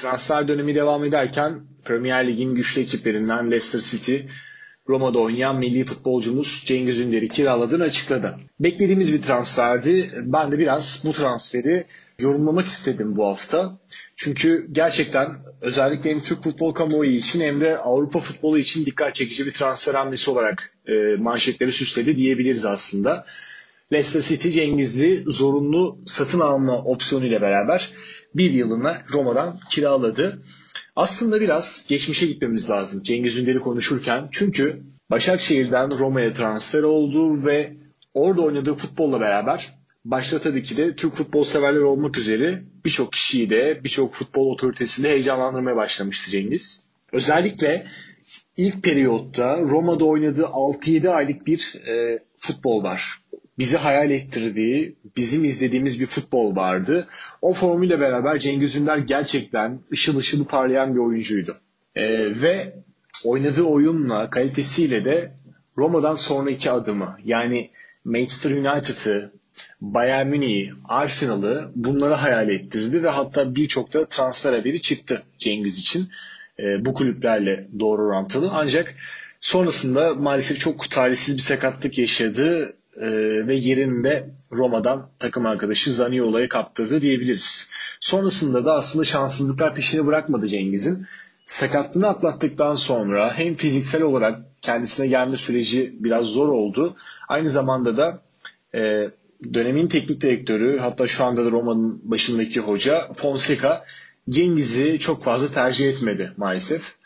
transfer dönemi devam ederken Premier Lig'in güçlü ekiplerinden Leicester City Roma'da oynayan milli futbolcumuz Cengiz Ünder'i kiraladığını açıkladı. Beklediğimiz bir transferdi. Ben de biraz bu transferi yorumlamak istedim bu hafta. Çünkü gerçekten özellikle hem Türk futbol kamuoyu için hem de Avrupa futbolu için dikkat çekici bir transfer hamlesi olarak e, manşetleri süsledi diyebiliriz aslında. Leicester City Cengiz'i zorunlu satın alma opsiyonu ile beraber bir yılına Roma'dan kiraladı. Aslında biraz geçmişe gitmemiz lazım Cengiz Ünder'i konuşurken. Çünkü Başakşehir'den Roma'ya transfer oldu ve orada oynadığı futbolla beraber başta tabii ki de Türk futbol severler olmak üzere birçok kişiyi de birçok futbol otoritesini heyecanlandırmaya başlamıştı Cengiz. Özellikle ilk periyotta Roma'da oynadığı 6-7 aylık bir e, futbol var bizi hayal ettirdiği, bizim izlediğimiz bir futbol vardı. O formuyla beraber Cengiz Ünder gerçekten ışıl ışıl parlayan bir oyuncuydu. Ee, ve oynadığı oyunla, kalitesiyle de Roma'dan sonraki adımı yani Manchester United'ı, Bayern Münih'i, Arsenal'ı bunları hayal ettirdi ve hatta birçok da transfer haberi çıktı Cengiz için. E, bu kulüplerle doğru orantılı. Ancak sonrasında maalesef çok talihsiz bir sakatlık yaşadı e, ve yerinde Roma'dan takım arkadaşı Zaniolo'ya kaptırdı diyebiliriz. Sonrasında da aslında şanssızlıklar peşini bırakmadı Cengiz'in. Sakatlığını atlattıktan sonra hem fiziksel olarak kendisine gelme süreci biraz zor oldu. Aynı zamanda da e, dönemin teknik direktörü hatta şu anda da Roma'nın başındaki hoca Fonseca Cengiz'i çok fazla tercih etmedi maalesef.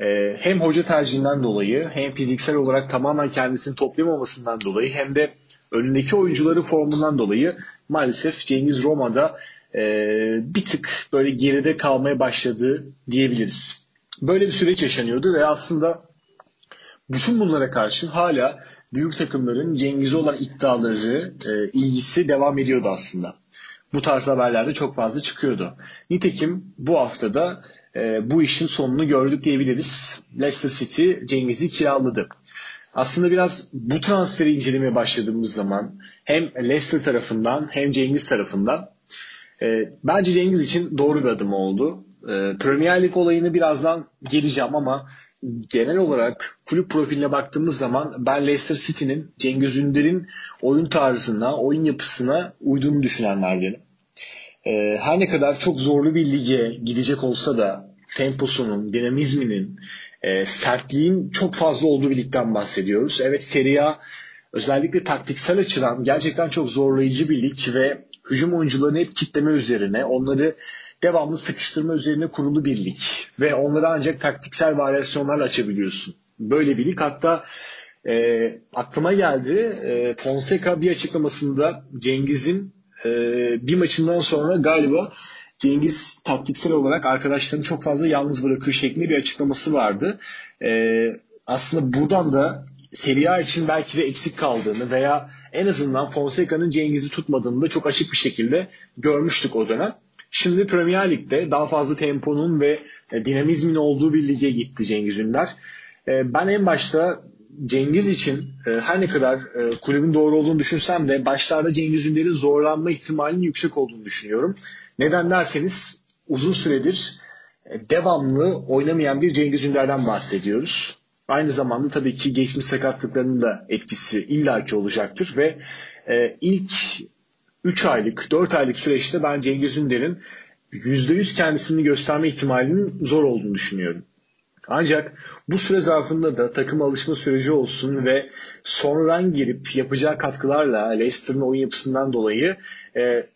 Ee, hem hoca tercihinden dolayı hem fiziksel olarak tamamen kendisini toplayamamasından dolayı hem de önündeki oyuncuların formundan dolayı maalesef Cengiz Roma'da e, bir tık böyle geride kalmaya başladı diyebiliriz. Böyle bir süreç yaşanıyordu ve aslında bütün bunlara karşı hala büyük takımların Cengiz'e olan iddiaları, e, ilgisi devam ediyordu aslında. Bu tarz haberlerde çok fazla çıkıyordu. Nitekim bu haftada e, bu işin sonunu gördük diyebiliriz. Leicester City Cengiz'i kiraladı. Aslında biraz bu transferi incelemeye başladığımız zaman hem Leicester tarafından hem Cengiz tarafından e, bence Cengiz için doğru bir adım oldu. E, Premier Lig olayını birazdan geleceğim ama genel olarak kulüp profiline baktığımız zaman ben Leicester City'nin Cengiz Ünder'in oyun tarzına, oyun yapısına uyduğunu düşünenlerdenim. Ee, her ne kadar çok zorlu bir lige gidecek olsa da temposunun, dinamizminin, e, sertliğin çok fazla olduğu bir ligden bahsediyoruz. Evet Serie A özellikle taktiksel açıdan gerçekten çok zorlayıcı bir lig ve hücum oyuncularını hep kitleme üzerine, onları devamlı sıkıştırma üzerine kurulu bir lig. Ve onları ancak taktiksel varyasyonlarla açabiliyorsun. Böyle bir lig. Hatta e, aklıma geldi e, Fonseca bir açıklamasında Cengiz'in e, bir maçından sonra galiba Cengiz taktiksel olarak arkadaşlarını çok fazla yalnız bırakıyor şeklinde bir açıklaması vardı. E, aslında buradan da Serie A için belki de eksik kaldığını veya en azından Fonseca'nın Cengiz'i tutmadığını da çok açık bir şekilde görmüştük o dönem. Şimdi Premier Lig'de daha fazla temponun ve dinamizmin olduğu bir lige gitti Cengiz Ünder. E, ben en başta Cengiz için e, her ne kadar kulübün doğru olduğunu düşünsem de başlarda Cengiz Ünder'in zorlanma ihtimalinin yüksek olduğunu düşünüyorum. Neden derseniz uzun süredir devamlı oynamayan bir Cengiz Ünder'den bahsediyoruz. Aynı zamanda tabii ki geçmiş sakatlıklarının da etkisi illaki olacaktır ve ilk 3 aylık, 4 aylık süreçte ben Cengiz Ünder'in %100 kendisini gösterme ihtimalinin zor olduğunu düşünüyorum. Ancak bu süre zarfında da takım alışma süreci olsun ve sonradan girip yapacağı katkılarla Leicester'ın oyun yapısından dolayı e,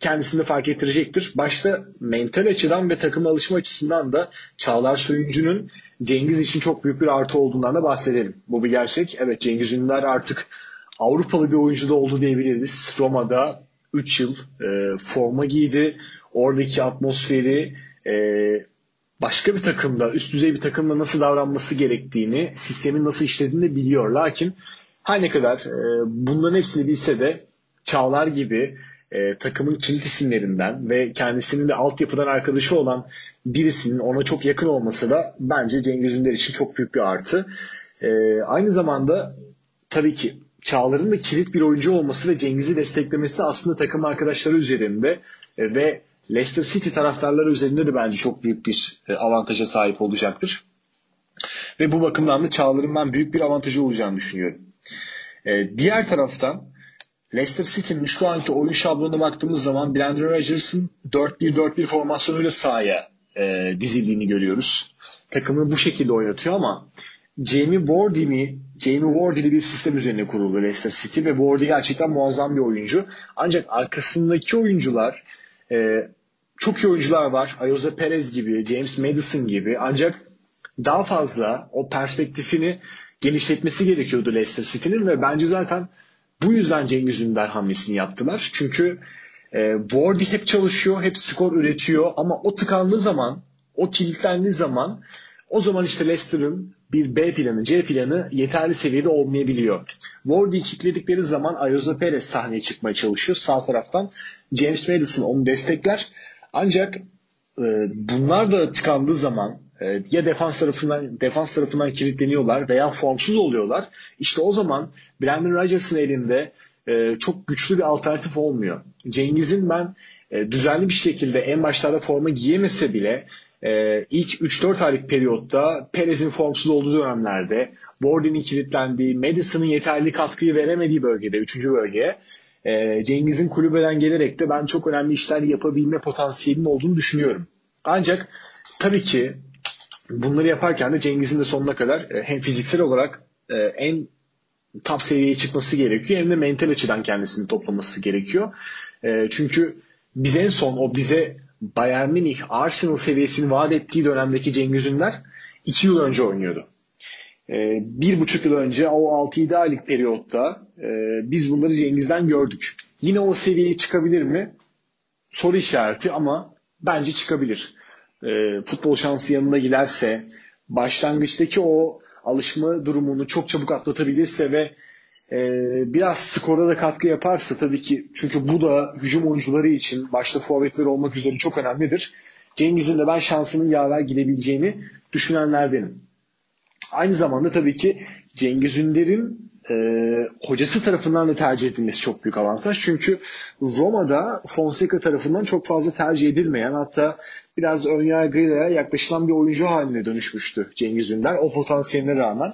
kendisini fark ettirecektir. Başta mental açıdan ve takım alışma açısından da Çağlar Söyüncü'nün Cengiz için çok büyük bir artı olduğundan da bahsedelim. Bu bir gerçek. Evet Cengiz Ünder artık Avrupalı bir oyuncu da oldu diyebiliriz. Roma'da 3 yıl e, forma giydi. Oradaki atmosferi e, başka bir takımda, üst düzey bir takımda nasıl davranması gerektiğini, sistemin nasıl işlediğini biliyor. Lakin her ne kadar e, bunların hepsini bilse de Çağlar gibi e, takımın kilit isimlerinden ve kendisinin de altyapıdan arkadaşı olan birisinin ona çok yakın olması da bence Cengiz Ünder için çok büyük bir artı. E, aynı zamanda tabii ki Çağlar'ın da kilit bir oyuncu olması ve Cengiz'i desteklemesi aslında takım arkadaşları üzerinde e, ve Leicester City taraftarları üzerinde de bence çok büyük bir e, avantaja sahip olacaktır. Ve bu bakımdan da Çağlar'ın ben büyük bir avantajı olacağını düşünüyorum. Ee, diğer taraftan Leicester City'nin şu anki oyun şablonuna baktığımız zaman Brandon Rodgers'ın 4-1-4-1 formasyonuyla sahaya e, dizildiğini görüyoruz. Takımı bu şekilde oynatıyor ama Jamie Vardy'ni Jamie Vardy'li bir sistem üzerine kuruldu Leicester City ve Vardy gerçekten muazzam bir oyuncu. Ancak arkasındaki oyuncular e, çok iyi oyuncular var. Ayoze Perez gibi, James Madison gibi. Ancak daha fazla o perspektifini genişletmesi gerekiyordu Leicester City'nin ve bence zaten bu yüzden Cengiz Ünder hamlesini yaptılar. Çünkü e, Wardy hep çalışıyor, hep skor üretiyor ama o tıkandığı zaman, o kilitlendiği zaman o zaman işte Leicester'ın bir B planı, C planı yeterli seviyede olmayabiliyor. Wardy'yi kilitledikleri zaman Ayoza Perez sahneye çıkmaya çalışıyor. Sağ taraftan James Madison onu destekler. Ancak e, bunlar da tıkandığı zaman e, ya defans tarafından defans tarafından kilitleniyorlar veya formsuz oluyorlar. İşte o zaman Brandon Rodgers'ın elinde e, çok güçlü bir alternatif olmuyor. Cengiz'in ben e, düzenli bir şekilde en başlarda forma giyemese bile ilk 3-4 aylık periyotta Perez'in formsuz olduğu dönemlerde Warden'in kilitlendiği, Madison'ın yeterli katkıyı veremediği bölgede, 3. bölgeye Cengiz'in kulübeden gelerek de ben çok önemli işler yapabilme potansiyelinin olduğunu düşünüyorum. Ancak tabii ki bunları yaparken de Cengiz'in de sonuna kadar e, hem fiziksel olarak e, en top seviyeye çıkması gerekiyor hem de mental açıdan kendisini toplaması gerekiyor. E, çünkü biz en son o bize Bayern Münih Arsenal seviyesini vaat ettiği dönemdeki Cengiz Ünder iki yıl önce oynuyordu. Bir buçuk yıl önce o 6-7 aylık periyotta biz bunları Cengiz'den gördük. Yine o seviyeye çıkabilir mi? Soru işareti ama bence çıkabilir e, futbol şansı yanına giderse, başlangıçtaki o alışma durumunu çok çabuk atlatabilirse ve e, biraz skora da katkı yaparsa tabii ki çünkü bu da hücum oyuncuları için başta forvetleri olmak üzere çok önemlidir. Cengiz'in de ben şansının yaver gidebileceğini düşünenlerdenim. Aynı zamanda tabii ki Cengiz Ünder'in e, hocası tarafından da tercih edilmesi çok büyük avantaj. Çünkü Roma'da Fonseca tarafından çok fazla tercih edilmeyen hatta biraz önyargıyla yaklaşılan bir oyuncu haline dönüşmüştü Cengiz Ünder. O potansiyeline rağmen.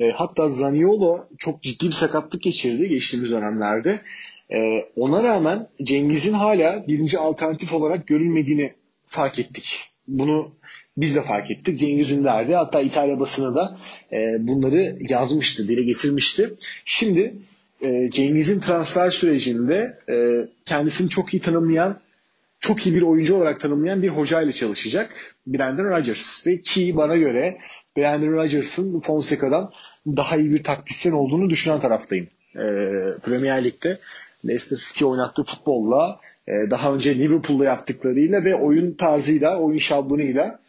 E, hatta Zaniolo çok ciddi bir sakatlık geçirdi geçtiğimiz dönemlerde. E, ona rağmen Cengiz'in hala birinci alternatif olarak görülmediğini fark ettik. Bunu biz de fark ettik. Cengiz Ünder'de hatta İtalya basını da e, bunları yazmıştı, dile getirmişti. Şimdi e, Cengiz'in transfer sürecinde e, kendisini çok iyi tanımlayan çok iyi bir oyuncu olarak tanımlayan bir hocayla çalışacak. Brandon Rodgers. Ve ki bana göre Brandon Rodgers'ın Fonseca'dan daha iyi bir taktisyen olduğunu düşünen taraftayım. E, Premier Lig'de Leicester City oynattığı futbolla e, daha önce Liverpool'da yaptıklarıyla ve oyun tarzıyla, oyun şablonuyla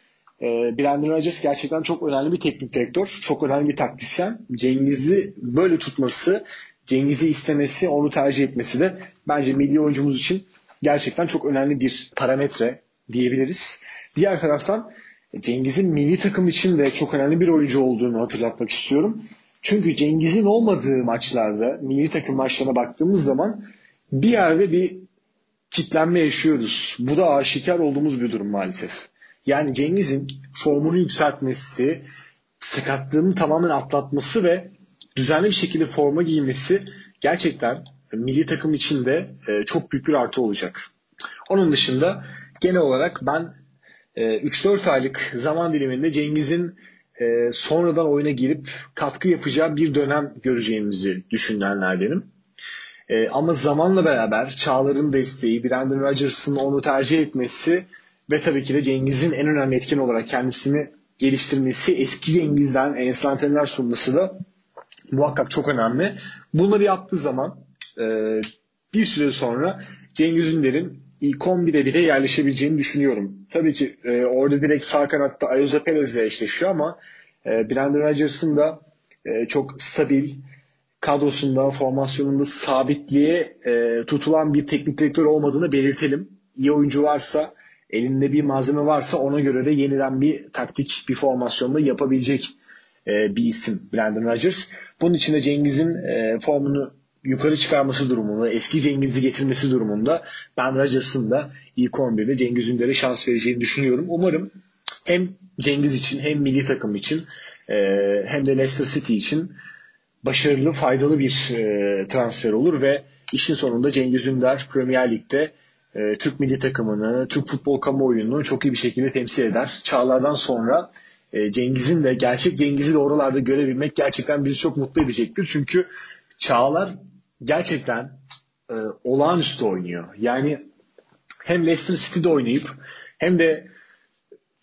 e, Brandon Rodgers gerçekten çok önemli bir teknik direktör. Çok önemli bir taktisyen. Cengiz'i böyle tutması, Cengiz'i istemesi, onu tercih etmesi de bence milli oyuncumuz için gerçekten çok önemli bir parametre diyebiliriz. Diğer taraftan Cengiz'in milli takım için de çok önemli bir oyuncu olduğunu hatırlatmak istiyorum. Çünkü Cengiz'in olmadığı maçlarda, milli takım maçlarına baktığımız zaman bir yerde bir kitlenme yaşıyoruz. Bu da aşikar olduğumuz bir durum maalesef. Yani Cengiz'in formunu yükseltmesi, sakatlığını tamamen atlatması ve düzenli bir şekilde forma giymesi gerçekten milli takım için de e, çok büyük bir artı olacak. Onun dışında genel olarak ben e, 3-4 aylık zaman diliminde Cengiz'in e, sonradan oyuna girip katkı yapacağı bir dönem göreceğimizi düşünenlerdenim. E, ama zamanla beraber Çağlar'ın desteği, Brandon Rodgers'ın onu tercih etmesi ve tabii ki de Cengiz'in en önemli etken olarak kendisini geliştirmesi, eski Cengiz'den enstantaneler sunması da muhakkak çok önemli. Bunları yaptığı zaman e, bir süre sonra Cengiz Ünder'in ilk 11'e bile yerleşebileceğini düşünüyorum. Tabii ki e, orada direkt sağ kanatta Ayoze Perez ile eşleşiyor ama e, Brandon Rodgers'ın da e, çok stabil kadrosunda, formasyonunda sabitliğe tutulan bir teknik direktör olmadığını belirtelim. İyi oyuncu varsa, elinde bir malzeme varsa ona göre de yeniden bir taktik, bir formasyonda yapabilecek bir isim Brandon Rodgers. Bunun için de Cengiz'in formunu yukarı çıkarması durumunda, eski Cengiz'i getirmesi durumunda ben Rodgers'ın da ilk 11'de Cengiz Ünder'e şans vereceğini düşünüyorum. Umarım hem Cengiz için hem milli takım için e, hem de Leicester City için başarılı, faydalı bir e, transfer olur ve işin sonunda Cengiz Ünder Premier Lig'de e, Türk milli takımını, Türk futbol kamuoyunu çok iyi bir şekilde temsil eder. Çağlardan sonra Cengiz'in de gerçek Cengiz'i de oralarda görebilmek gerçekten bizi çok mutlu edecektir. Çünkü Çağlar gerçekten e, olağanüstü oynuyor. Yani hem Leicester City'de oynayıp hem de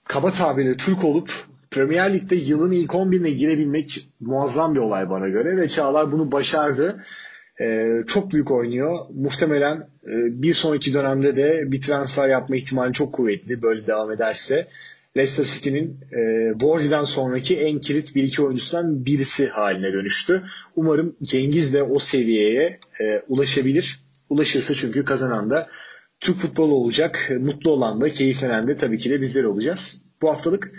kaba tabirle Türk olup Premier Lig'de yılın ilk 11'ine girebilmek muazzam bir olay bana göre ve Çağlar bunu başardı. Ee, çok büyük oynuyor. Muhtemelen e, bir sonraki dönemde de bir transfer yapma ihtimali çok kuvvetli böyle devam ederse. Leicester City'nin e, Borgi'den sonraki en kilit bir iki oyuncusundan birisi haline dönüştü. Umarım Cengiz de o seviyeye e, ulaşabilir. Ulaşırsa çünkü kazanan da Türk futbolu olacak. Mutlu olan da, keyiflenen de tabii ki de bizler olacağız. Bu haftalık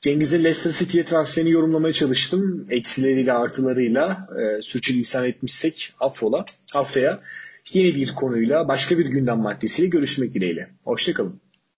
Cengiz'in Leicester City'ye transferini yorumlamaya çalıştım. Eksileriyle artılarıyla e, sürçülisan etmişsek affola. Haftaya yeni bir konuyla başka bir gündem maddesiyle görüşmek dileğiyle. Hoşçakalın.